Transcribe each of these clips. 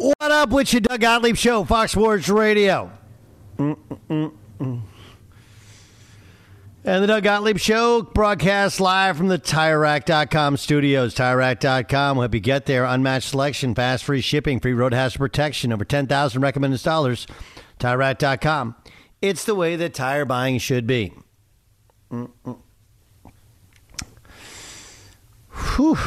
What up with you, Doug Gottlieb Show, Fox Sports Radio. Mm-mm-mm. And the Doug Gottlieb Show broadcasts live from the TireRack.com studios. TireRack.com will help you get there. Unmatched selection, fast free shipping, free road hazard protection, over 10,000 recommended installers. TireRack.com. It's the way that tire buying should be. Mm-mm. Whew.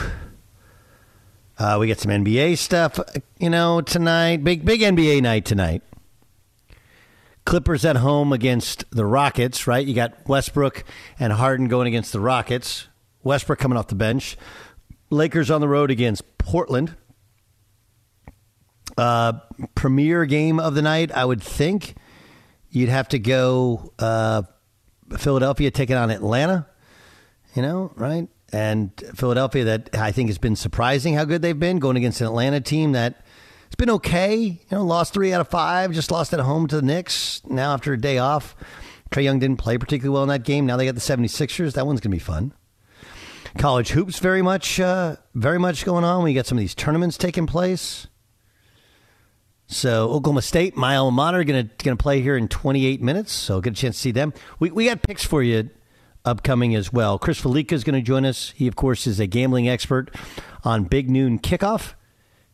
Uh, we get some NBA stuff, you know, tonight. Big big NBA night tonight. Clippers at home against the Rockets, right? You got Westbrook and Harden going against the Rockets. Westbrook coming off the bench. Lakers on the road against Portland. Uh, premier game of the night, I would think. You'd have to go uh, Philadelphia taking on Atlanta. You know, right? And Philadelphia that I think has been surprising how good they've been going against an Atlanta team that it's been okay. You know, lost three out of five, just lost at home to the Knicks. Now after a day off, Trae Young didn't play particularly well in that game. Now they got the 76ers. That one's going to be fun. College hoops very much, uh, very much going on. We got some of these tournaments taking place. So Oklahoma State, my alma mater, going to going to play here in 28 minutes. So get a chance to see them. We we got picks for you upcoming as well. Chris Fallica is going to join us. He, of course, is a gambling expert on Big Noon Kickoff.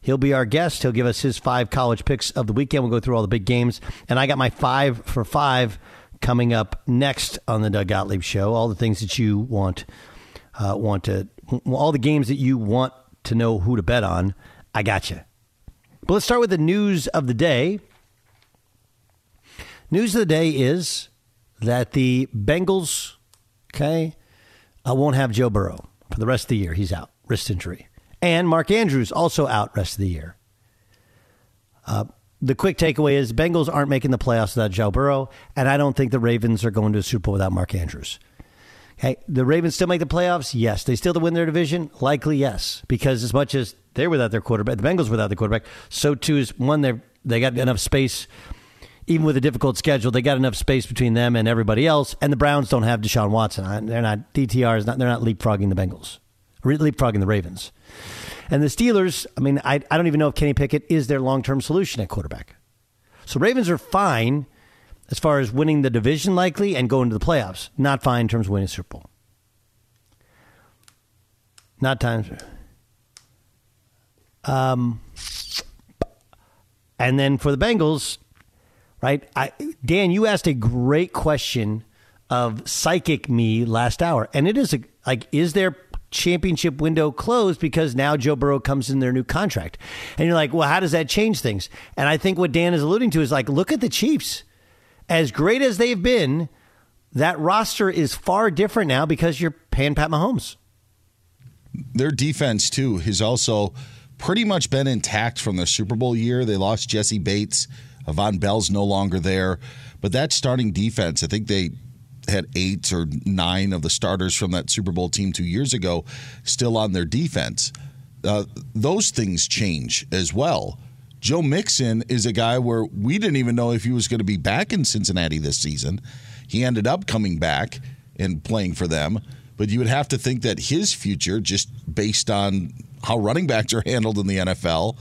He'll be our guest. He'll give us his five college picks of the weekend. We'll go through all the big games. And I got my five for five coming up next on the Doug Gottlieb Show. All the things that you want, uh, want to, all the games that you want to know who to bet on. I got you. But let's start with the news of the day. News of the day is that the Bengals Okay. I won't have Joe Burrow for the rest of the year. He's out, wrist injury. And Mark Andrews also out rest of the year. Uh, the quick takeaway is Bengals aren't making the playoffs without Joe Burrow, and I don't think the Ravens are going to a Super Bowl without Mark Andrews. Okay, the Ravens still make the playoffs? Yes. They still to win their division? Likely yes. Because as much as they're without their quarterback, the Bengals without the quarterback, so too is one they they got enough space even with a difficult schedule, they got enough space between them and everybody else. And the Browns don't have Deshaun Watson. They're not DTR is not. They're not leapfrogging the Bengals, leapfrogging the Ravens. And the Steelers. I mean, I, I don't even know if Kenny Pickett is their long term solution at quarterback. So Ravens are fine as far as winning the division likely and going to the playoffs. Not fine in terms of winning Super Bowl. Not times. Um, and then for the Bengals, right? I, Dan, you asked a great question of psychic me last hour, and it is a, like, is their championship window closed because now Joe Burrow comes in their new contract? And you're like, well, how does that change things? And I think what Dan is alluding to is like, look at the Chiefs. As great as they've been, that roster is far different now because you're paying Pat Mahomes. Their defense too has also pretty much been intact from the Super Bowl year. They lost Jessie Bates. Vonn Bell's no longer there. But that starting defense, I think they had eight or nine of the starters from that Super Bowl team two years ago still on their defense. Uh, those things change as well. Joe Mixon is a guy where we didn't even know if he was going to be back in Cincinnati this season. He ended up coming back and playing for them. But you would have to think that his future, just based on how running backs are handled in the NFL,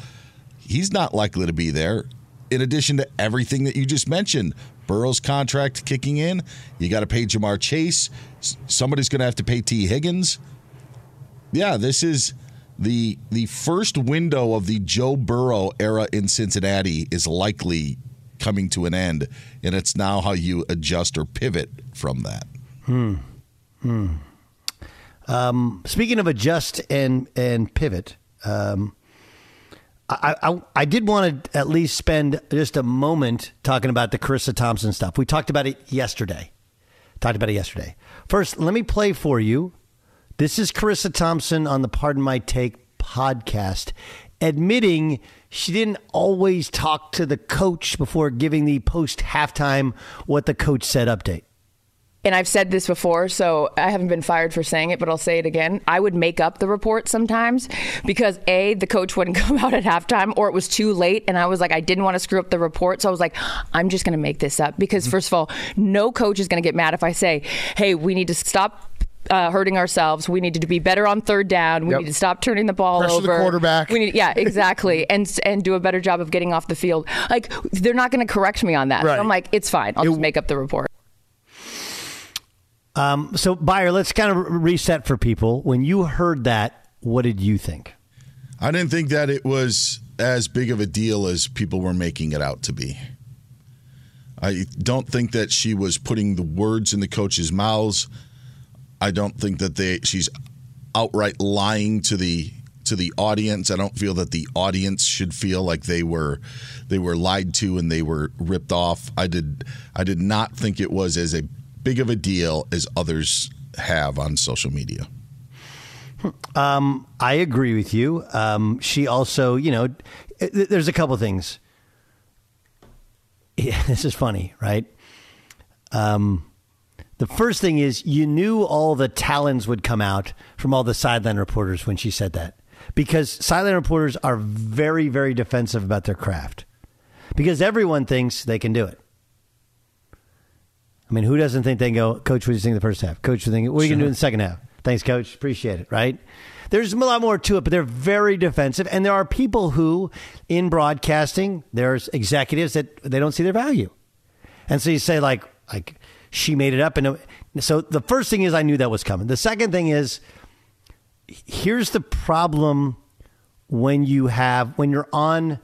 he's not likely to be there. In addition to everything that you just mentioned, Burrow's contract kicking in, you got to pay Ja'Marr Chase. Somebody's going to have to pay Tee Higgins. Yeah, this is the the first window of the Joe Burrow era in Cincinnati is likely coming to an end, and it's now how you adjust or pivot from that. Hmm. Hmm. Um, speaking of adjust and and pivot, um, I, I, I did want to at least spend just a moment talking about the Charissa Thompson stuff. We talked about it yesterday. Talked about it yesterday. First, let me play for you. This is Charissa Thompson on the Pardon My Take podcast, admitting she didn't always talk to the coach before giving the post halftime what the coach said update and I've said this before, so I haven't been fired for saying it, but I'll say it again. I would make up the report sometimes because A, the coach wouldn't come out at halftime or it was too late. And I was like, I didn't want to screw up the report. So I was like, I'm just going to make this up because, mm-hmm. first of all, no coach is going to get mad if I say, hey, we need to stop uh, hurting ourselves. We need to be better on third down. We yep. need to stop turning the ball Pressure over. the quarterback. We need, yeah, exactly, and and do a better job of getting off the field. Like they're not going to correct me on that. Right. So I'm like, it's fine. I'll it, just make up the report. Um, so, Beyer, let's kind of reset for people. When you heard that, what did you think? I didn't think that it was as big of a deal as people were making it out to be. I don't think that she was putting the words in the coach's mouths. I don't think that they she's outright lying to the to the audience. I don't feel that the audience should feel like they were they were lied to and they were ripped off. I did I did not think it was as a big of a deal as others have on social media. Um, I agree with you. Um, she also, you know, there's a couple things. Yeah, this is funny, right? Um, the first thing is you knew all the talons would come out from all the sideline reporters when she said that, because sideline reporters are very, very defensive about their craft, because everyone thinks they can do it. I mean, who doesn't think they can go, Coach, what do you think of the first half? Coach, what are you going to do in the second half? Thanks, Coach. Appreciate it, right? There's a lot more to it, but they're very defensive. And there are people who, in broadcasting, there's executives that they don't see their value. And so you say, like, like she made it up. And so the first thing is I knew that was coming. The second thing is here's the problem when you have, when you're on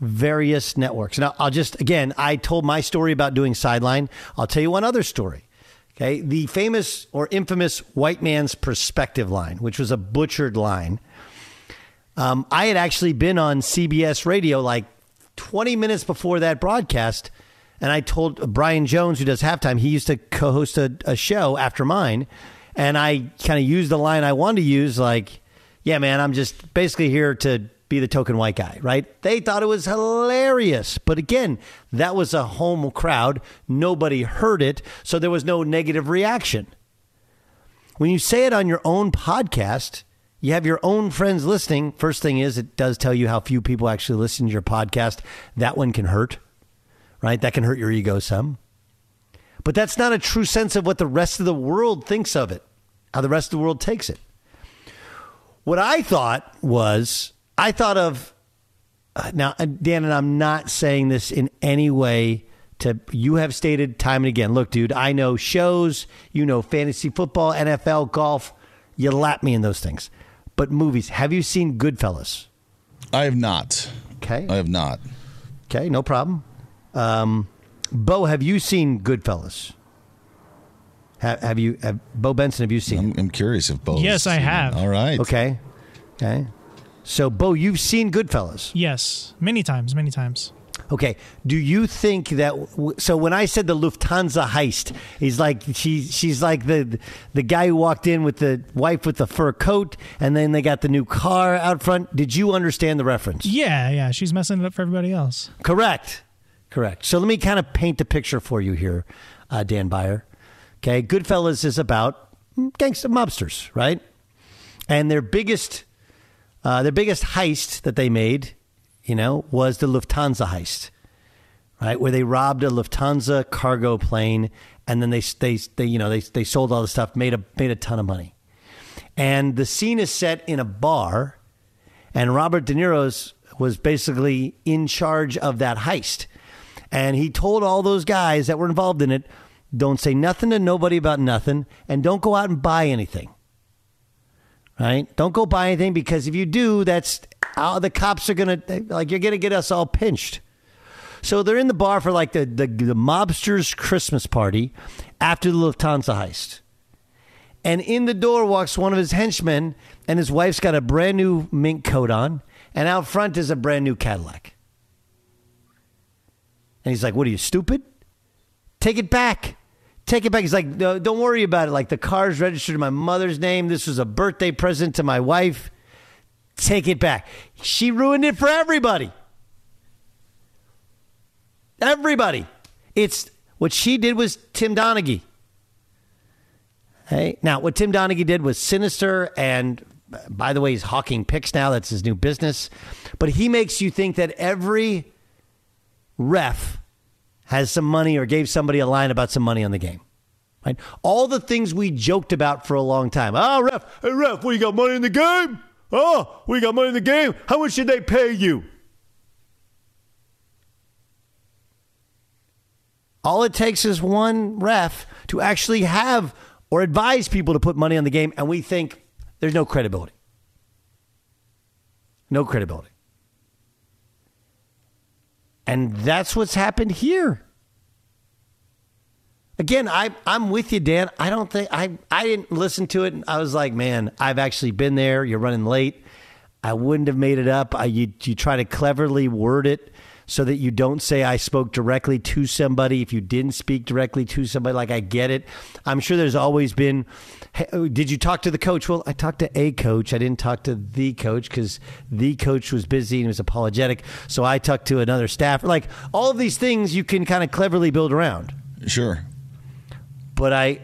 various networks. Now, I'll just, again, I told my story about doing sideline. I'll tell you one other story. Okay. The famous or infamous white man's perspective line, which was a butchered line. Um, I had actually been on CBS radio like 20 minutes before that broadcast. And I told Brian Jones, who does halftime, he used to co host a, a show after mine. And I kind of used the line I wanted to use, like, yeah, man, I'm just basically here to be the token white guy, right? They thought it was hilarious. But again, that was a home crowd. Nobody heard it, so there was no negative reaction. When you say it on your own podcast, you have your own friends listening. First thing is, it does tell you how few people actually listen to your podcast. That one can hurt, right? That can hurt your ego some. But that's not a true sense of what the rest of the world thinks of it, how the rest of the world takes it. What I thought was, I thought of, uh, now, uh, Dan, and I'm not saying this in any way to, you have stated time and again, look, dude, I know shows, you know, fantasy football, NFL, golf, you lap me in those things. But movies, have you seen Goodfellas? I have not. Okay. I have not. Okay, no problem. Um, Bo, have you seen Goodfellas? Have, have you, have, Bo Benson, have you seen? I'm, I'm curious if Bo. Yes, I have. All right. Okay. Okay. So, Bo, you've seen Goodfellas. Yes, many times, many times. Okay. Do you think that? So when I said the Lufthansa heist, he's like she she's like the the guy who walked in with the wife with the fur coat, and then they got the new car out front. Did you understand the reference? Yeah, yeah. She's messing it up for everybody else. Correct. Correct. So let me kind of paint the picture for you here, uh, Dan Beyer. Okay, Goodfellas is about gangster mobsters, right? And their biggest uh, their biggest heist that they made you know, was the Lufthansa heist, right? Where they robbed a Lufthansa cargo plane and then they, they, they you know, they, they sold all the stuff, made a, made a ton of money. And the scene is set in a bar and Robert De Niro's was basically in charge of that heist. And he told all those guys that were involved in it, don't say nothing to nobody about nothing and don't go out and buy anything. Right? Don't go buy anything because if you do, that's uh, the cops are gonna like you're gonna get us all pinched. So they're in the bar for like the, the, the mobster's Christmas party after the Lufthansa heist. And in the door walks one of his henchmen, and his wife's got a brand new mink coat on, and out front is a brand new Cadillac. And he's like, What are you, stupid? Take it back. Take it back. He's like, no, Don't worry about it. Like, the car's registered in my mother's name. This was a birthday present to my wife. Take it back. She ruined it for everybody. Everybody. It's what she did was Tim Donaghy. Hey, now what Tim Donaghy did was sinister, and by the way, he's hawking picks now. That's his new business. But he makes you think that every ref has some money or gave somebody a line about some money on the game. Right? All the things we joked about for a long time. Oh, ref, hey, ref, you got money in the game? Oh, we got money in the game. How much should they pay you? All it takes is one ref to actually have or advise people to put money on the game, and we think there's no credibility. No credibility. And that's what's happened here. Again, I, I'm with you, Dan. I don't think I, I didn't listen to it. I was like, man, I've actually been there. You're running late. I wouldn't have made it up. I, you, you try to cleverly word it so that you don't say I spoke directly to somebody if you didn't speak directly to somebody. Like, I get it. I'm sure there's always been, hey, oh, did you talk to the coach? Well, I talked to a coach. I didn't talk to the coach because the coach was busy and was apologetic. So I talked to another staff. Like, all of these things you can kind of cleverly build around. Sure but I,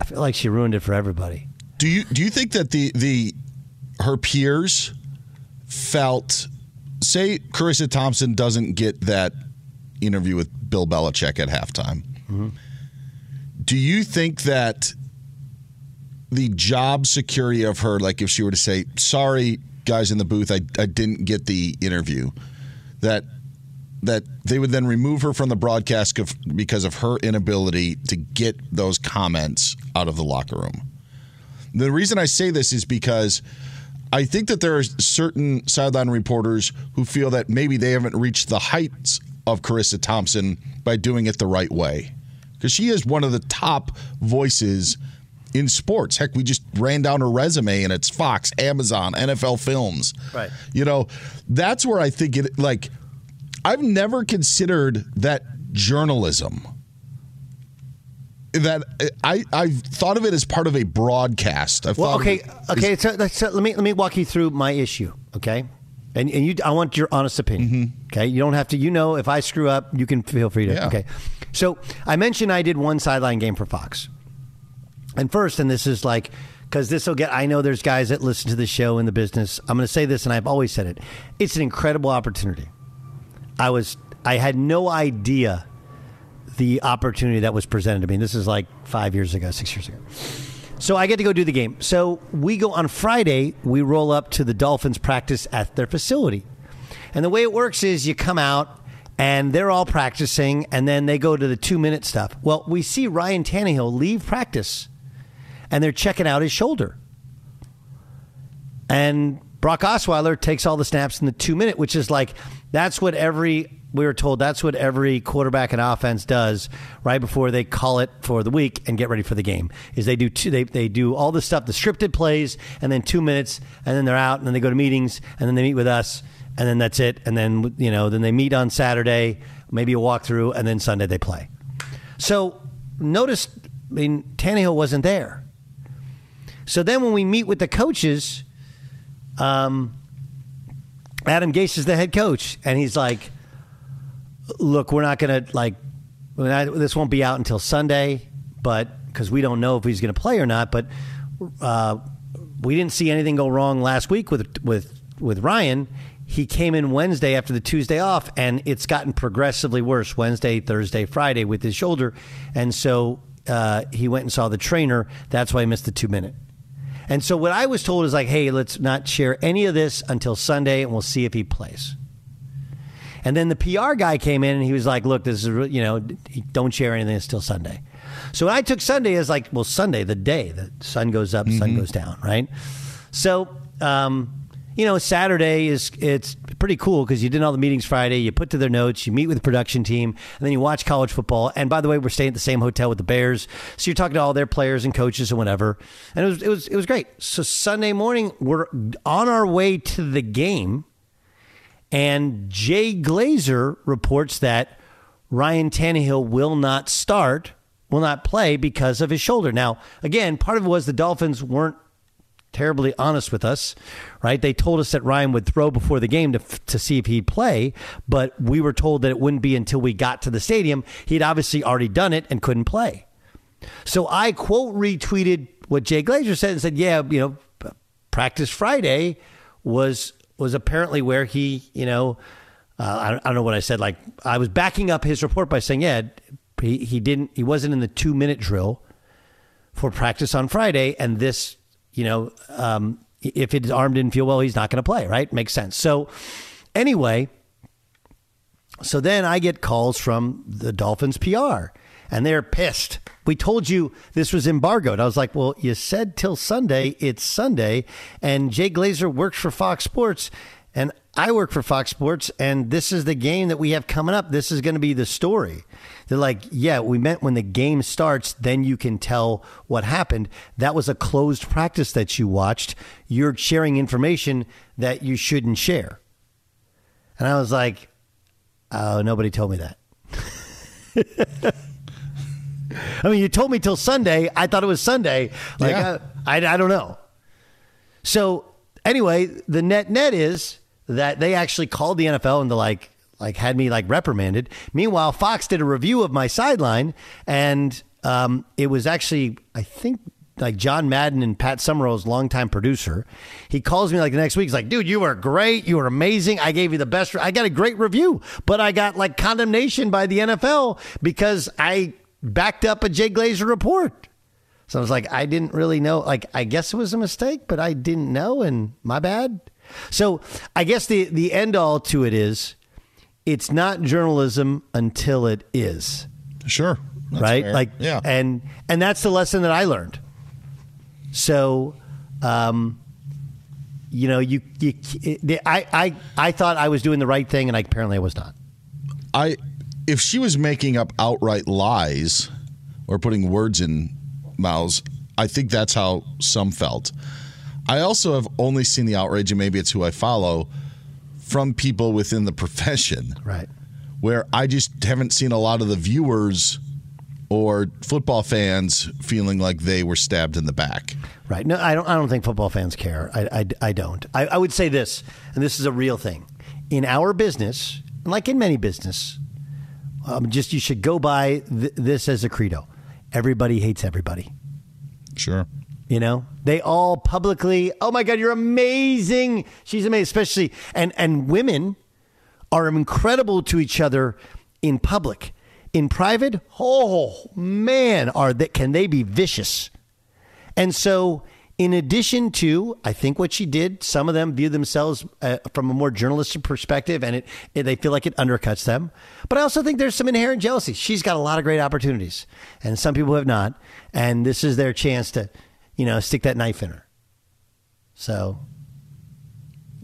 I feel like she ruined it for everybody. Do you do you think that the the her peers felt say Charissa Thompson doesn't get that interview with Bill Belichick at halftime? Mm-hmm. Do you think that the job security of her, like if she were to say, "Sorry, guys in the booth, I I didn't get the interview," that that they would then remove her from the broadcast of, because of her inability to get those comments out of the locker room. The reason I say this is because I think that there are certain sideline reporters who feel that maybe they haven't reached the heights of Charissa Thompson by doing it the right way. Because she is one of the top voices in sports. Heck, we just ran down her resume and it's Fox, Amazon, NFL Films. Right. You know, that's where I think it like I've never considered that journalism. That I I've thought of it as part of a broadcast. I've well, okay, okay. So, so, let me let me walk you through my issue, okay? And and you, I want your honest opinion, mm-hmm. okay? You don't have to. You know, if I screw up, you can feel free to. Yeah. Okay. So I mentioned I did one sideline game for Fox, and first, and this is like because this will get. I know there's guys that listen to the show in the business. I'm going to say this, and I've always said it. It's an incredible opportunity. I was I had no idea the opportunity that was presented to me. This is like five years ago, six years ago. So I get to go do the game. So we go on Friday, we roll up to the Dolphins practice at their facility. And the way it works is you come out and they're all practicing and then they go to the two minute stuff. Well, we see Ryan Tannehill leave practice and they're checking out his shoulder. And Brock Osweiler takes all the snaps in the two minute, which is like, that's what every we were told that's what every quarterback and offense does right before they call it for the week and get ready for the game. Is they do two, they they do all the stuff, the scripted plays, and then two minutes, and then they're out, and then they go to meetings, and then they meet with us, and then that's it, and then you know then they meet on Saturday, maybe a walkthrough, and then Sunday they play. So notice, I mean Tannehill wasn't there. So then when we meet with the coaches, um, Adam Gase is the head coach, and he's like look, we're not going to like this won't be out until Sunday, but because we don't know if he's going to play or not. But uh, we didn't see anything go wrong last week with with with Ryan. He came in Wednesday after the Tuesday off, and it's gotten progressively worse Wednesday, Thursday, Friday with his shoulder, and so uh, he went and saw the trainer. That's why he missed the two minute. And so what I was told is like, hey, let's not share any of this until Sunday, and we'll see if he plays. And then the PR guy came in and he was like, look, this is, you know, don't share anything until Sunday. So I took Sunday as like, well, Sunday, the day the sun goes up, mm-hmm. sun goes down, right? So, um, you know, Saturday is it's pretty cool because you did all the meetings Friday. You put to their notes, you meet with the production team, and then you watch college football. And by the way, we're staying at the same hotel with the Bears, so you're talking to all their players and coaches and whatever. And it was it was it was great. So Sunday morning, we're on our way to the game and Jay Glazer reports that Ryan Tannehill will not start, will not play because of his shoulder. Now, again, part of it was the Dolphins weren't terribly honest with us, right? They told us that Ryan would throw before the game to, to see if he'd play, but we were told that it wouldn't be until we got to the stadium. He'd obviously already done it and couldn't play. So I quote retweeted what Jay Glazer said and said, yeah, you know, practice Friday was was apparently where he, you know, uh, I, don't, I, don't, know what I said. Like I was backing up his report by saying, yeah, he, he didn't, he wasn't in the two minute drill for practice on Friday, and this, you know, um, if his arm didn't feel well, he's not going to play. Right? Makes sense. So anyway, so then I get calls from the Dolphins PR and they're pissed. We told you this was embargoed. I was like, well, you said till Sunday. It's Sunday. And Jay Glazer works for Fox Sports. And I work for Fox Sports, and this is the game that we have coming up. This is going to be the story. They're like, yeah, we meant when the game starts, then you can tell what happened. That was a closed practice that you watched. You're sharing information that you shouldn't share. And I was like, oh, nobody told me that. I mean, you told me till Sunday. I thought it was Sunday. Like, yeah. Uh, I, I don't know. So anyway, the net net is that they actually called the NFL and they like like had me like reprimanded. Meanwhile, Fox did a review of my sideline, and um, it was actually I think like John Madden and Pat Summerall's longtime producer. He calls me like the next week. He's like, dude, you were great. You were amazing. I gave you the best. I got a great review, but I got like condemnation by the NFL because I backed up a Jay Glazer report. So I was like, I didn't really know. Like, I guess it was a mistake, but I didn't know, and my bad. So I guess the the end all to it is, it's not journalism until it is. Sure. right. Fair. Like, yeah. And and that's the lesson that I learned. So, um, you know, you, you I, I I thought I was doing the right thing, and I, apparently I was not. I if she was making up outright lies or putting words in mouths, I think that's how some felt. I also have only seen the outrage, and maybe it's who I follow, from people within the profession. Right. Where I just haven't seen a lot of the viewers or football fans feeling like they were stabbed in the back. Right. No, I don't. I don't think football fans care. I, I, I don't. I, I would say this, and this is a real thing. In our business, like in many business, um, just you should go by th- this as a credo. Everybody hates everybody. Sure. You know, they all publicly, oh my God, you're amazing. She's amazing, especially and and women are incredible to each other in public. In private, oh man, are they, can they be vicious? And so, in addition to, I think what she did, some of them view themselves uh, from a more journalistic perspective, and it, it they feel like it undercuts them. But I also think there's some inherent jealousy. She's got a lot of great opportunities, and some people have not. And this is their chance to, you know, stick that knife in her. So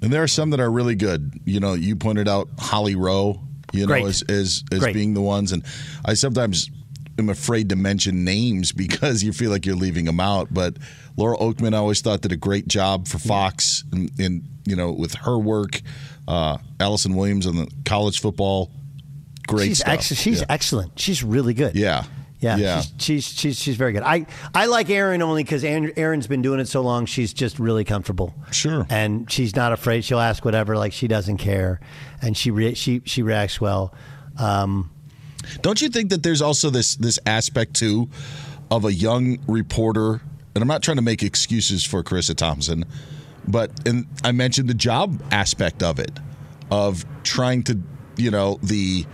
And there are some that are really good. You know, you pointed out Holly Rowe, you know, Great. as as, as Great. being the ones. And I sometimes am afraid to mention names because you feel like you're leaving them out. But Laura Okmin, I always thought did a great job for Fox and, and you know, with her work. Uh, Allison Williams on the college football, great she's ex- she's yeah. excellent. She's really good. yeah. Yeah, Yeah. She's, she's she's she's very good. I I like Erin only because Erin's been doing it so long. She's just really comfortable. Sure. and she's not afraid. She'll ask whatever. Like she doesn't care, and she re- she she reacts well. Um, Don't you think that there's also this this aspect too of a young reporter? And I'm not trying to make excuses for Charissa Thompson, but and I mentioned the job aspect of it, of trying to, you know, the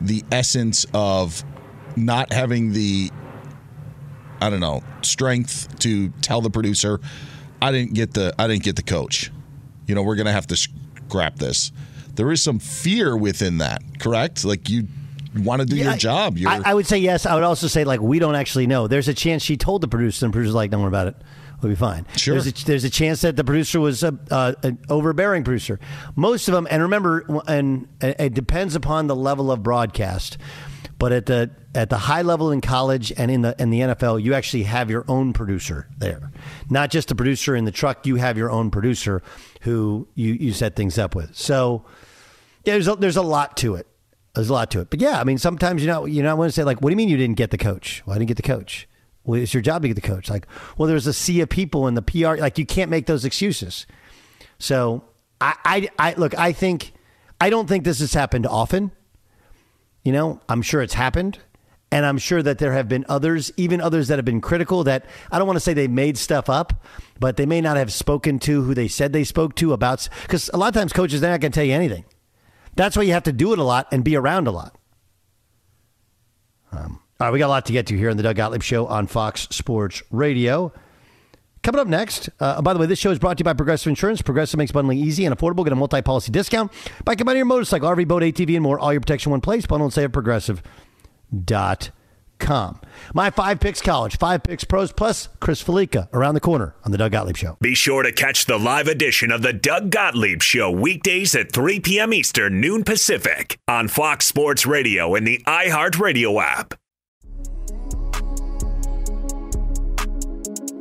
the essence of not having the I don't know strength to tell the producer, I didn't get the I didn't get the coach. You know, we're gonna have to scrap this. There is some fear within that, correct? Like you want to do your job. I, I would say yes. I would also say like we don't actually know. There's a chance she told the producer, and the producer's like, "Don't worry about it. We'll be fine." Sure. There's a, there's a chance that the producer was a, uh, an overbearing producer. Most of them, and remember, and it depends upon the level of broadcast. But at the at the high level in college and in the in the NFL, you actually have your own producer there, not just a producer in the truck. You have your own producer who you you set things up with. So yeah, there's a, there's a lot to it. There's a lot to it. But yeah, I mean, sometimes you know, you know, I want to say like, what do you mean you didn't get the coach? Well, I didn't get the coach. Well, it's your job to get the coach. Like, well, there's a sea of people in the PR. Like, you can't make those excuses. So I, I, I look. I think I don't think this has happened often. You know, I'm sure it's happened. And I'm sure that there have been others, even others that have been critical that I don't want to say they made stuff up, but they may not have spoken to who they said they spoke to about. Because a lot of times coaches, they're not going to tell you anything. That's why you have to do it a lot and be around a lot. Um, all right, we got a lot to get to here on the Doug Gottlieb Show on Fox Sports Radio. Coming up next, uh, by the way, this show is brought to you by Progressive Insurance. Progressive makes bundling easy and affordable. Get a multi policy discount by combining your motorcycle, RV, boat, ATV, and more. All your protection in one place. Bundle and save at progressive.com. My five picks college, five picks pros, plus Chris Fallica around the corner on the Doug Gottlieb Show. Be sure to catch the live edition of the Doug Gottlieb Show weekdays at 3 p.m. Eastern, noon Pacific on Fox Sports Radio and the iHeartRadio app.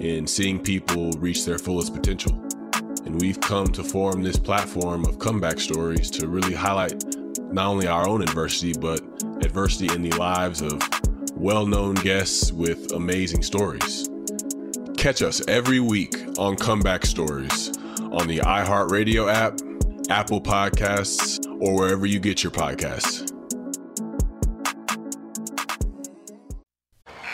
in seeing people reach their fullest potential. And we've come to form this platform of comeback stories to really highlight not only our own adversity, but adversity in the lives of well known guests with amazing stories. Catch us every week on Comeback Stories on the iHeartRadio app, Apple Podcasts, or wherever you get your podcasts.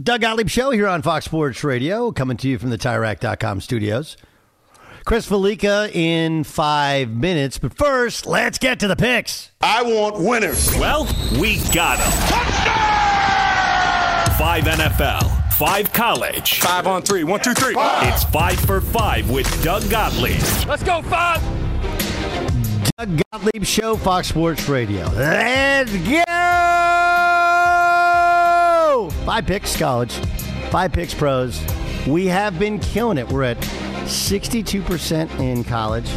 Doug Gottlieb Show here on Fox Sports Radio, coming to you from the TireRack.com studios. Chris Fallica in five minutes, but first, let's get to the picks. I want winners. Well, we got them. Five NFL, five college. Five on three. One, two, three. It's five for five with Doug Gottlieb. Let's go, five. Doug Gottlieb Show, Fox Sports Radio. Let's go! Five picks, college. Five picks, pros. We have been killing it. We're at 62% in college.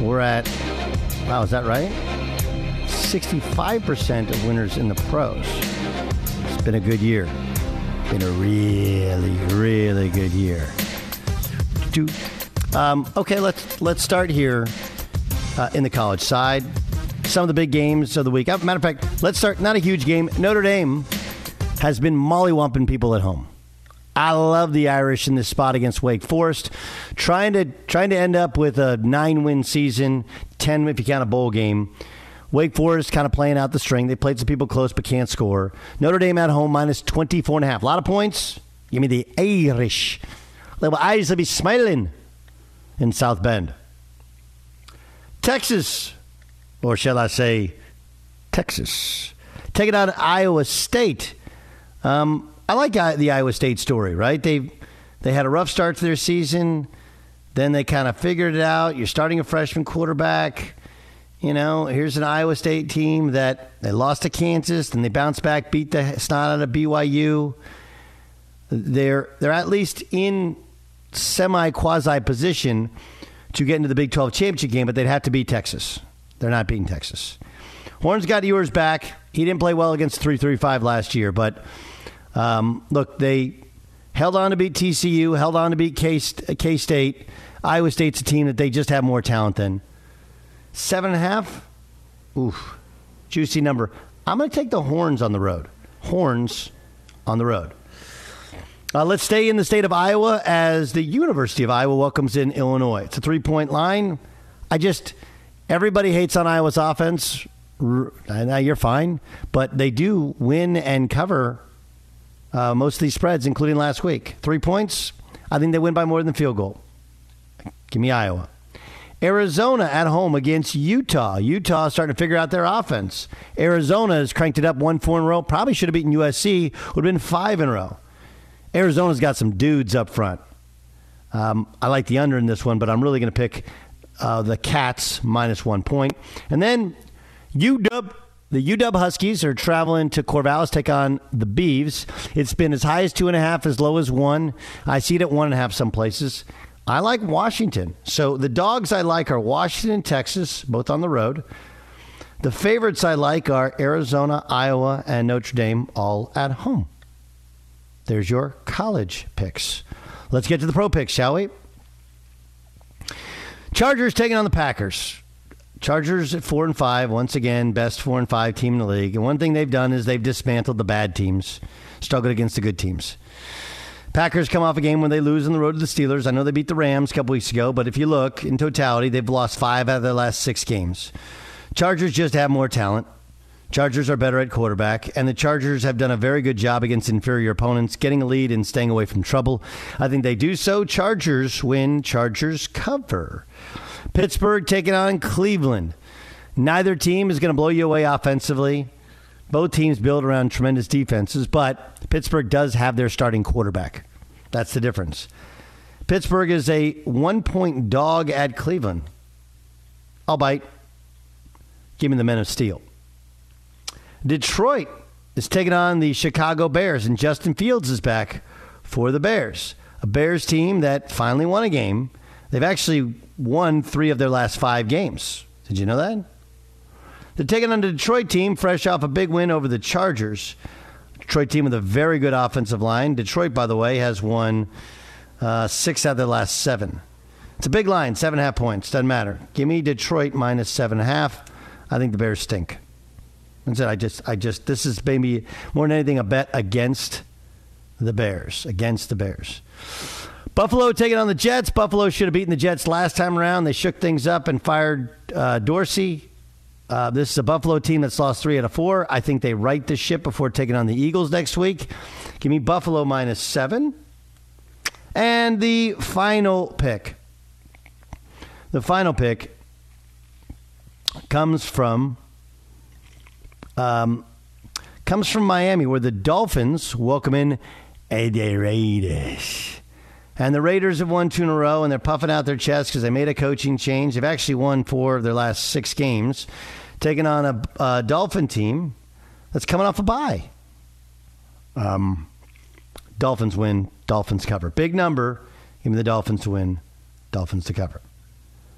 We're at, wow, is that right? 65% of winners in the pros. It's been a good year. Been a really, really good year. Do, um, okay, let's let's start here uh, in the college side. Some of the big games of the week. Matter of fact, let's start. Not a huge game. Notre Dame has been mollywomping people at home. I love the Irish in this spot against Wake Forest, trying to trying to end up with a nine win season, ten if you count a bowl game. Wake Forest kind of playing out the string. They played some people close but can't score. Notre Dame at home minus 24 and a half. A lot of points. Give me the Irish. Little eyes will be smiling in South Bend. Texas, or shall I say, Texas, taking on Iowa State. Um, I like the Iowa State story, right? They they had a rough start to their season, then they kind of figured it out. You're starting a freshman quarterback. You know, here's an Iowa State team that they lost to Kansas, then they bounced back, beat the snot out of BYU. They're they're at least in semi quasi position to get into the Big 12 championship game, but they'd have to beat Texas. They're not beating Texas. Horns got Ewers back. He didn't play well against 335 last year, but um, look, they held on to beat TCU, held on to beat K State. Iowa State's a team that they just have more talent than. Seven and a half? Oof. Juicy number. I'm going to take the Horns on the road. Horns on the road. Uh, let's stay in the state of Iowa as the University of Iowa welcomes in Illinois. It's a three point line. I just, everybody hates on Iowa's offense. Now you're fine, but they do win and cover uh, most of these spreads, including last week. Three points. I think they win by more than field goal. Give me Iowa. Arizona at home against Utah. Utah starting to figure out their offense. Arizona has cranked it up won four in a row. Probably should have beaten USC. Would have been five in a row. Arizona's got some dudes up front. Um, I like the under in this one, but I'm really going to pick uh, the Cats minus one point. And then UW, the UW Huskies are traveling to Corvallis, take on the Beavs. It's been as high as two and a half, as low as one. I see it at one and a half some places. I like Washington. So the dogs I like are Washington Texas, both on the road. The favorites I like are Arizona, Iowa, and Notre Dame, all at home. There's your college picks. Let's get to the pro picks, shall we? Chargers taking on the Packers. Chargers at four and five. Once again, best four and five team in the league. And one thing they've done is they've dismantled the bad teams, struggled against the good teams. Packers come off a game when they lose on the road to the Steelers. I know they beat the Rams a couple weeks ago, but if you look in totality, they've lost five out of their last six games. Chargers just have more talent. Chargers are better at quarterback, and the Chargers have done a very good job against inferior opponents, getting a lead and staying away from trouble. I think they do so. Chargers win, Chargers cover. Pittsburgh taking on Cleveland. Neither team is going to blow you away offensively. Both teams build around tremendous defenses, but Pittsburgh does have their starting quarterback. That's the difference. Pittsburgh is a one point dog at Cleveland. I'll bite. Give me the men of steel. Detroit is taking on the Chicago Bears, and Justin Fields is back for the Bears. A Bears team that finally won a game. They've actually won three of their last five games. Did you know that? They're taking on the Detroit team, fresh off a big win over the Chargers. Detroit team with a very good offensive line. Detroit, by the way, has won uh, six out of their last seven. It's a big line, seven and a half points. Doesn't matter. Give me Detroit minus seven and a half. I think the Bears stink. That's it. I just, I just, this is maybe more than anything a bet against the Bears. Against the Bears. Buffalo taking on the Jets. Buffalo should have beaten the Jets last time around. They shook things up and fired uh, Dorsey. Uh, this is a Buffalo team that's lost three out of four. I think they right the ship before taking on the Eagles next week. Give me Buffalo minus seven. And the final pick. The final pick comes from um, comes from Miami, where the Dolphins welcome in the Raiders. And the Raiders have won two in a row, and they're puffing out their chests because they made a coaching change. They've actually won four of their last six games, taking on a, a Dolphin team that's coming off a bye. Um, Dolphins win, Dolphins cover. Big number. Give me the Dolphins to win, Dolphins to cover.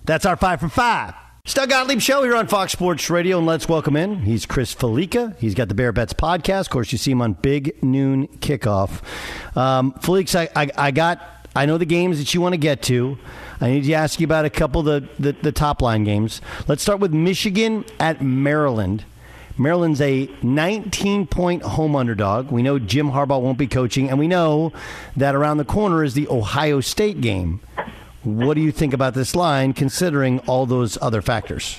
That's our five for five. Doug Gottlieb Show here on Fox Sports Radio, and let's welcome in. He's Chris Fallica. He's got the Bear Bets podcast. Of course, you see him on Big Noon Kickoff. Um, Felix, I, I, I got, I know the games that you want to get to. I need to ask you about a couple of the, the, the top line games. Let's start with Michigan at Maryland. Maryland's a 19 point home underdog. We know Jim Harbaugh won't be coaching, and we know that around the corner is the Ohio State game. What do you think about this line, considering all those other factors?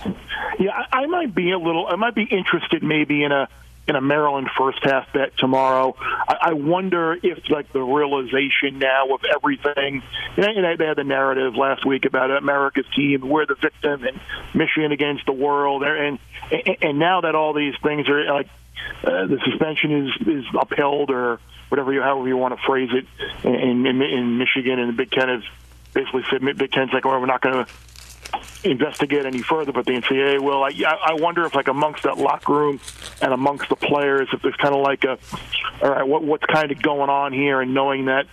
Yeah, I, I might be a little. I might be interested maybe in a in a Maryland first half bet tomorrow. I, I wonder if like the realization now of everything. You know, they had the narrative last week about America's team, we're the victim, and Michigan against the world, and and, and now that all these things are like uh, the suspension is is upheld or whatever you however you want to phrase it in in, in Michigan and the Big Ten is basically said Big Ten's like, oh, we're not going to investigate any further, but the NCAA will. I, I wonder if, like, amongst that locker room and amongst the players, if there's kind of like a, all right, what, what's kind of going on here, and knowing that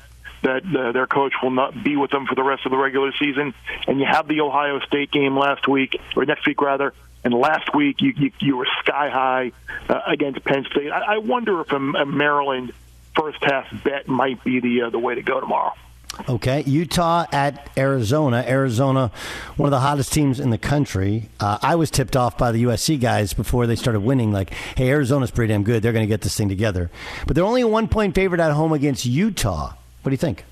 that uh, their coach will not be with them for the rest of the regular season, and you have the Ohio State game last week or next week rather. And last week you you, you were sky high uh, against Penn State. I, I wonder if a, a Maryland first half bet might be the uh, the way to go tomorrow. Okay, Utah at Arizona. Arizona, one of the hottest teams in the country. Uh, I was tipped off by the USC guys before they started winning. Like, hey, Arizona's pretty damn good. They're going to get this thing together. But they're only a one point favorite at home against Utah. What do you think?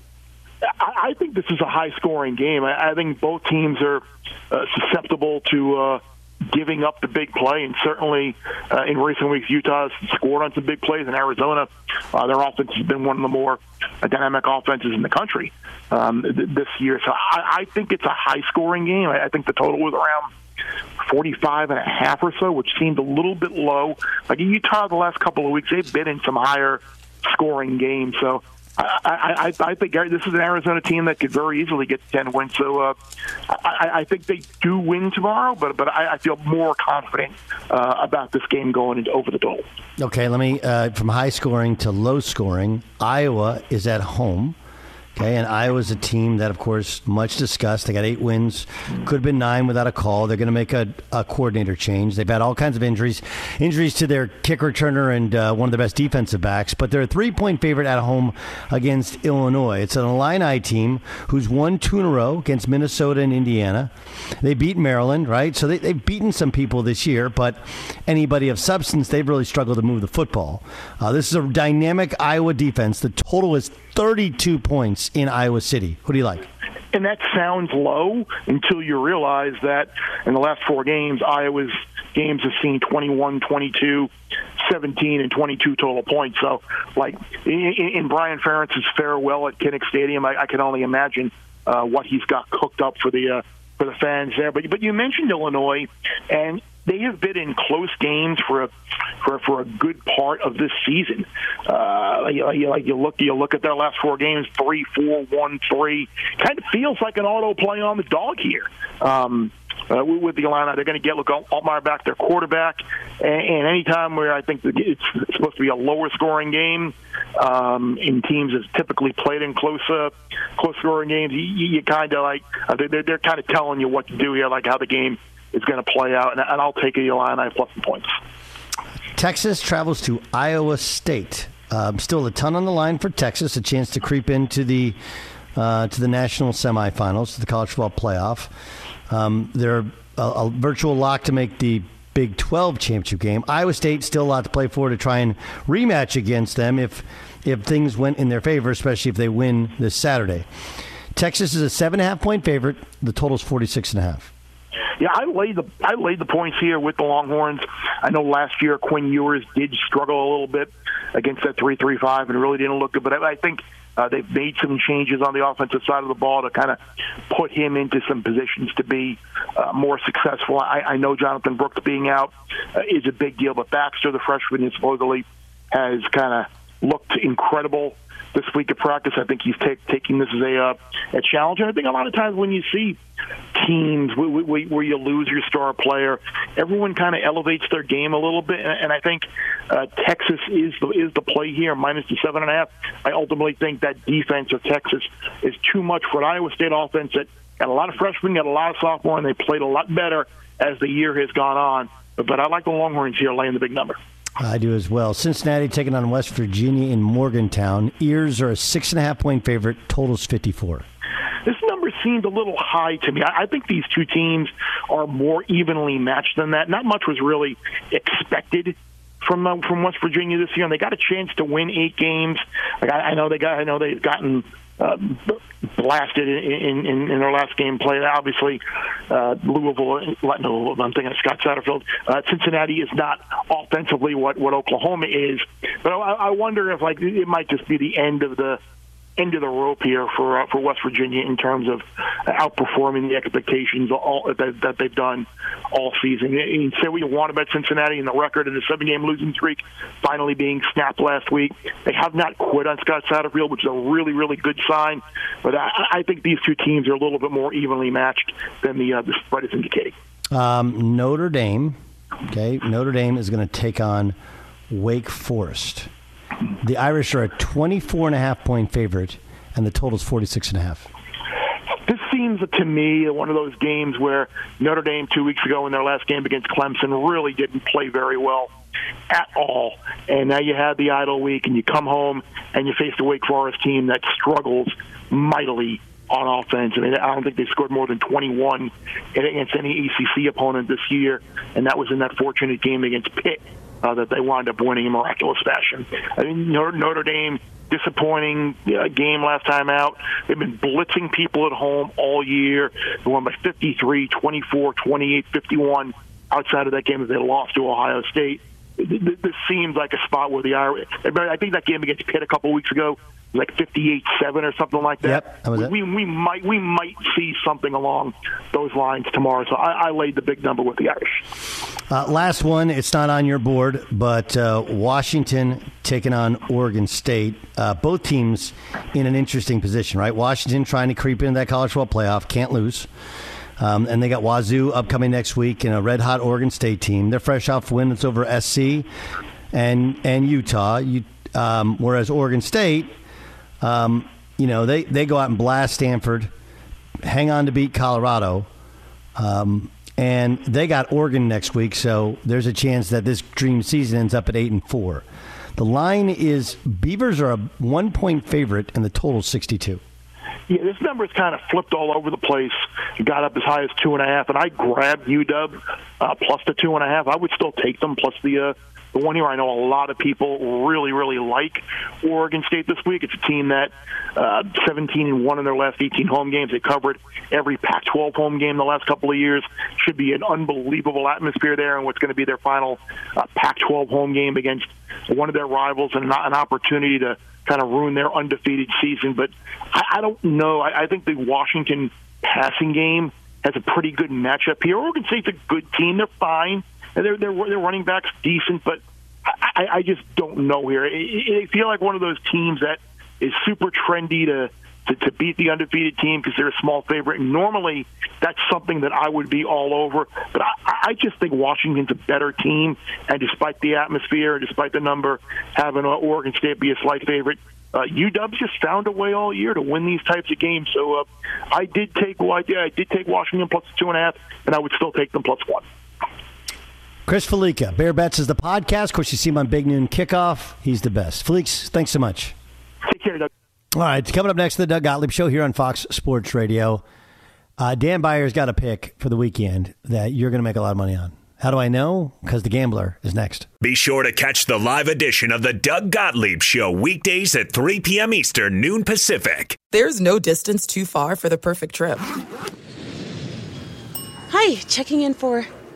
I, think this is a high scoring game. I, I think both teams are uh, susceptible to. Uh, giving up the big play, and certainly uh, in recent weeks, Utah's scored on some big plays. In Arizona, uh, their offense has been one of the more dynamic offenses in the country um, th- this year. So I, I think it's a high-scoring game. I, I think the total was around 45 and a half or so, which seemed a little bit low. Like Utah, the last couple of weeks, they've been in some higher scoring games. So I, I, I think this is an Arizona team that could very easily get 10 wins. So uh, I, I think they do win tomorrow, but but I, I feel more confident uh, about this game going into over the total. Okay, let me uh, from high scoring to low scoring. Iowa is at home. Okay, and Iowa's a team that, of course, much discussed. They got eight wins, could have been nine without a call. They're going to make a, a coordinator change. They've had all kinds of injuries, injuries to their kick returner and uh, one of the best defensive backs. But they're a three-point favorite at home against Illinois. It's an Illini team who's won two in a row against Minnesota and Indiana. They beat Maryland, right? So they, they've beaten some people this year, but anybody of substance, they've really struggled to move the football. Uh, this is a dynamic Iowa defense. The total is 32 points in Iowa City. Who do you like? And that sounds low until you realize that in the last four games, Iowa's games have seen 21, 22, 17, and 22 total points. So, like in, Brian Ferentz's farewell at Kinnick Stadium, I, I can only imagine uh, what he's got cooked up for the uh, for the fans there. But but you mentioned Illinois, and they have been in close games for a for for a good part of this season. Uh, you, you, you look you look at their last four games, three, four, one, three. Kind of feels like an auto play on the dog here. Um, uh, with the Illini, they're going to get Luke Altmyer back, their quarterback, and, and anytime where I think it's supposed to be a lower scoring game, um, in teams that's typically played in close uh, close scoring games, you, you kind of like uh, they're, they're kind of telling you what to do here, like how the game is going to play out, and, and I'll take a Illini plus some points. Texas travels to Iowa State. Um, still a ton on the line for Texas, a chance to creep into the uh, to the national semifinals, to the college football playoff. Um, they're a, a, virtual lock to make the Big 12 championship game. Iowa State still a lot to play for to try and rematch against them if if things went in their favor, especially if they win this Saturday. Texas is a seven and a half point favorite. The total is forty six and a half. Yeah, I laid the I laid the points here with the Longhorns. I know last year Quinn Ewers did struggle a little bit against that three three five and really didn't look good. But I, I think uh, they've made some changes on the offensive side of the ball to kind of put him into some positions to be uh, more successful. I, I know Jonathan Brooks being out uh, is a big deal, but Baxter, the freshman, supposedly has kind of looked incredible this week of practice. I think he's take, taking this as a uh, a challenge. And I think a lot of times when you see teams where, where you lose your star player, everyone kind of elevates their game a little bit. And I think uh, Texas is the, is the play here, minus the seven and a half. I ultimately think that defense of Texas is too much for an Iowa State offense that got a lot of freshmen, got a lot of sophomore, and they played a lot better as the year has gone on. But I like the Longhorns here laying the big number. I do as well. Cincinnati taking on West Virginia in Morgantown. Ears are a six and a half point favorite. Totals 54. This number seemed a little high to me. I think these two teams are more evenly matched than that. Not much was really expected from uh, from West Virginia this year, and they got a chance to win eight games. Like I, I know they got, I know they've gotten uh, blasted in, in, in their last game played. Obviously, uh, Louisville, no, I'm thinking of Scott Satterfield. Uh, Cincinnati is not offensively what, what Oklahoma is, but I, I wonder if like it might just be the end of the end of the rope here for uh, for West Virginia in terms of outperforming the expectations all, that, that they've done all season. You say what you want about Cincinnati and the record and the seven-game losing streak finally being snapped last week. They have not quit on Scott Satterfield, which is a really really good sign. But I, I think these two teams are a little bit more evenly matched than the uh, the spread is indicating. Um, Notre Dame, okay, Notre Dame is going to take on Wake Forest. The Irish are a 24 and a half point favorite, and the total is 46 and a half. This seems to me one of those games where Notre Dame two weeks ago in their last game against Clemson really didn't play very well at all. And now you have the idle week, and you come home and you face the Wake Forest team that struggles mightily on offense. I mean, I don't think they scored more than 21 against any ACC opponent this year, and that was in that fortunate game against Pitt uh, that they wind up winning in miraculous fashion. I mean, Notre, Dame disappointing uh, game last time out. They've been blitzing people at home all year. They won by 53, 24, 28, 51 outside of that game that they lost to Ohio State. This seems like a spot where the Irish. I think that game against Pitt a couple weeks ago like 58-7 or something like that. Yep, that was it. We, we might we might see something along those lines tomorrow. So I, I laid the big number with the Irish. Uh, last one, it's not on your board, but uh, Washington taking on Oregon State. Uh, both teams in an interesting position, right? Washington trying to creep into that college football playoff, can't lose. Um, and they got Wazoo upcoming next week and a red hot Oregon State team. They're fresh off win that's over SC and and Utah. You, um, whereas Oregon State, um, you know, they, they go out and blast Stanford, hang on to beat Colorado. Um, and they got Oregon next week, so there's a chance that this dream season ends up at eight and four. The line is Beavers are a one point favorite, and the total sixty two. Yeah, this number has kind of flipped all over the place. It got up as high as two and a half, and I grabbed UW uh, plus the two and a half. I would still take them plus the uh, the one here I know a lot of people really, really like Oregon State this week. It's a team that uh, 17 and one in their last 18 home games. They covered every Pac-12 home game the last couple of years. Should be an unbelievable atmosphere there, and what's going to be their final uh, Pac-12 home game against one of their rivals, and not an opportunity to kind of ruin their undefeated season. But I, I don't know. I, I think the Washington passing game has a pretty good matchup here. Oregon State's a good team. They're fine and their their running backs decent, but I, I just don't know here. I feel like one of those teams that is super trendy to to, to beat the undefeated team because they're a small favorite. Normally, that's something that I would be all over. But I, I just think Washington's a better team, and despite the atmosphere, and despite the number, having Oregon State be a slight favorite. Uh, UW's just found a way all year to win these types of games. So uh, I did take well, I did, I did take Washington plus two and a half, and I would still take them plus one. Chris Fallica, Bear Bets is the podcast. Of course, you see him on Big Noon Kickoff. He's the best. Felix, thanks so much. Take care, Doug. All right, coming up next, to the Doug Gottlieb Show here on Fox Sports Radio. Uh, Dan Beyer's got a pick for the weekend that you're going to make a lot of money on. How do I know? Because the gambler is next. Be sure to catch the live edition of the Doug Gottlieb Show weekdays at 3 p.m. Eastern, noon Pacific. There's no distance too far for the perfect trip. Hi, checking in for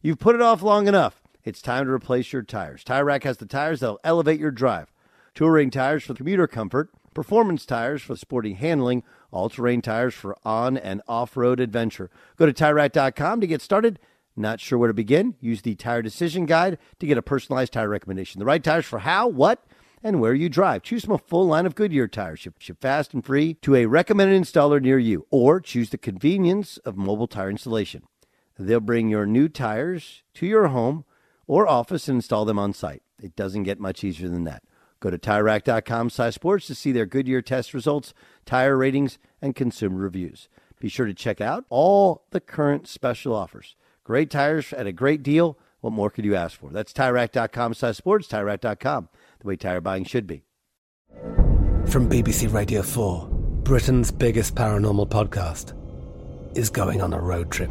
You've put it off long enough. It's time to replace your tires. Tire Rack has the tires that'll elevate your drive. Touring tires for commuter comfort, performance tires for sporty handling, all-terrain tires for on and off-road adventure. Go to TireRack.com to get started. Not sure where to begin? Use the Tire Decision Guide to get a personalized tire recommendation. The right tires for how, what, and where you drive. Choose from a full line of Goodyear tires. Ship, ship fast and free to a recommended installer near you. Or choose the convenience of mobile tire installation. They'll bring your new tires to your home or office and install them on site. It doesn't get much easier than that. Go to TireRack.com slash sports to see their Goodyear test results, tire ratings, and consumer reviews. Be sure to check out all the current special offers. Great tires at a great deal. What more could you ask for? That's TireRack.com slash sports, TireRack.com, the way tire buying should be. From BBC Radio 4, Britain's biggest paranormal podcast is going on a road trip.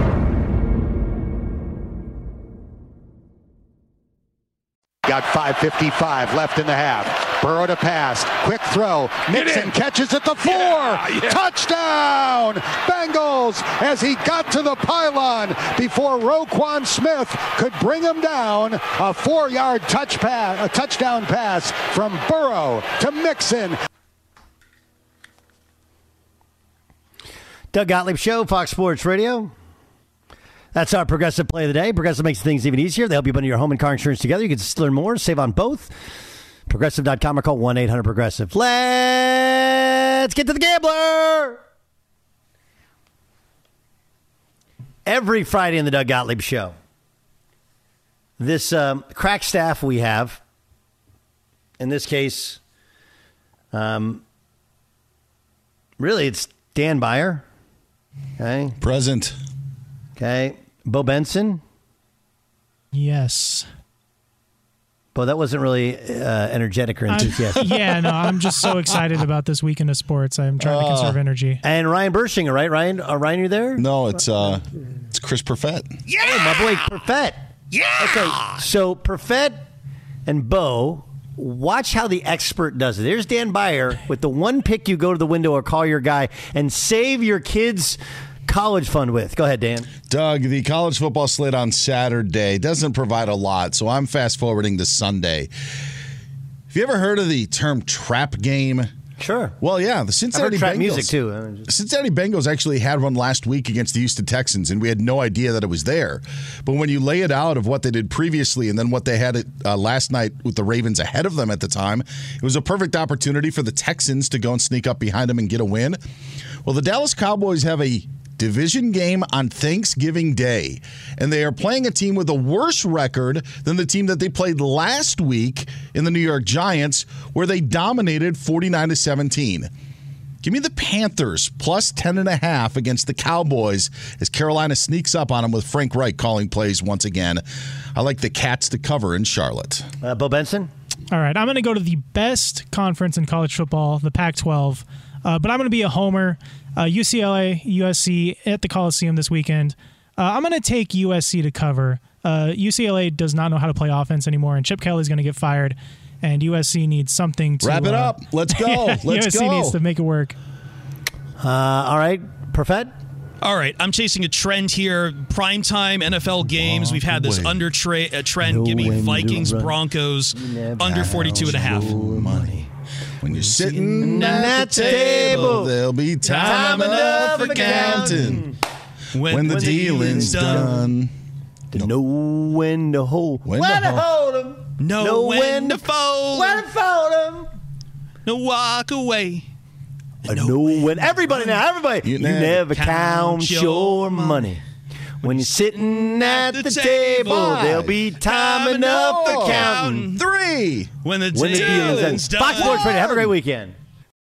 Got 5.55 left in the half. Burrow to pass. Quick throw. Mixon catches at the four. Ah, touchdown! Bengals as he got to the pylon before Roquan Smith could bring him down. A four-yard touch pass, a touchdown pass from Burrow to Mixon. Doug Gottlieb Show, Fox Sports Radio. That's our progressive play of the day. Progressive makes things even easier. They help you bundle your home and car insurance together. You can learn more, save on both. Progressive.com or call 1 800 Progressive. Let's get to the gambler. Every Friday in the Doug Gottlieb Show, this um, crack staff we have, in this case, um, really it's Dan Beyer. Okay. Present. Okay. Bo Benson. Yes. Bo, that wasn't really uh, energetic or enthusiastic. yeah, no, I'm just so excited about this weekend of sports. I'm trying to conserve energy. And Ryan Bershinger, right? Ryan, uh, Ryan, you there? No, it's uh, it's Chris Perfett. Yeah, oh, my boy Perfett. Yeah. Okay, so Perfett and Bo, watch how the expert does it. There's Dan Beyer with the one pick you go to the window or call your guy and save your kids' college fund with. Go ahead, Dan. Doug, the college football slate on Saturday doesn't provide a lot, so I'm fast forwarding to Sunday. Have you ever heard of the term trap game? Sure. Well, yeah, the Cincinnati Bengals. music, too. I mean, Cincinnati Bengals actually had one last week against the Houston Texans, and we had no idea that it was there. But when you lay it out of what they did previously and then what they had uh, last night with the Ravens ahead of them at the time, it was a perfect opportunity for the Texans to go and sneak up behind them and get a win. Well, the Dallas Cowboys have a division game on Thanksgiving Day, and they are playing a team with a worse record than the team that they played last week in the New York Giants, where they dominated 49 to 17. Give me the Panthers plus 10 and a half against the Cowboys as Carolina sneaks up on them with Frank Reich calling plays once again. I like the Cats to cover in Charlotte. Uh, Bo Benson? All right, I'm going to go to the best conference in college football, the Pac 12, uh, but I'm going to be a homer. Uh, UCLA, USC at the Coliseum this weekend. Uh, I'm going to take USC to cover. Uh, UCLA does not know how to play offense anymore, and Chip Kelly's going to get fired, and USC needs something to Wrap it uh, up. Let's go. yeah, Let's USC go. needs to make it work. Uh, all right, Perfett? All right, I'm chasing a trend here. Primetime NFL games. We've had this away. under tra- uh, trend. Give me Vikings. Broncos, under 42 and a half. Money. When you're sitting at at the table, table, there'll be time enough for counting. When, the dealing's done. To know when to hold. When to hold. hold 'em. Know, Know when, when to fold. When to fold 'em. No walk away. I know when. Everybody now, everybody. You, never never count count your your money. When you're sitting at the table, there'll be time enough for counting. Three. When the When the deal is dealing's done. Fox Sports Radio. Have a great weekend.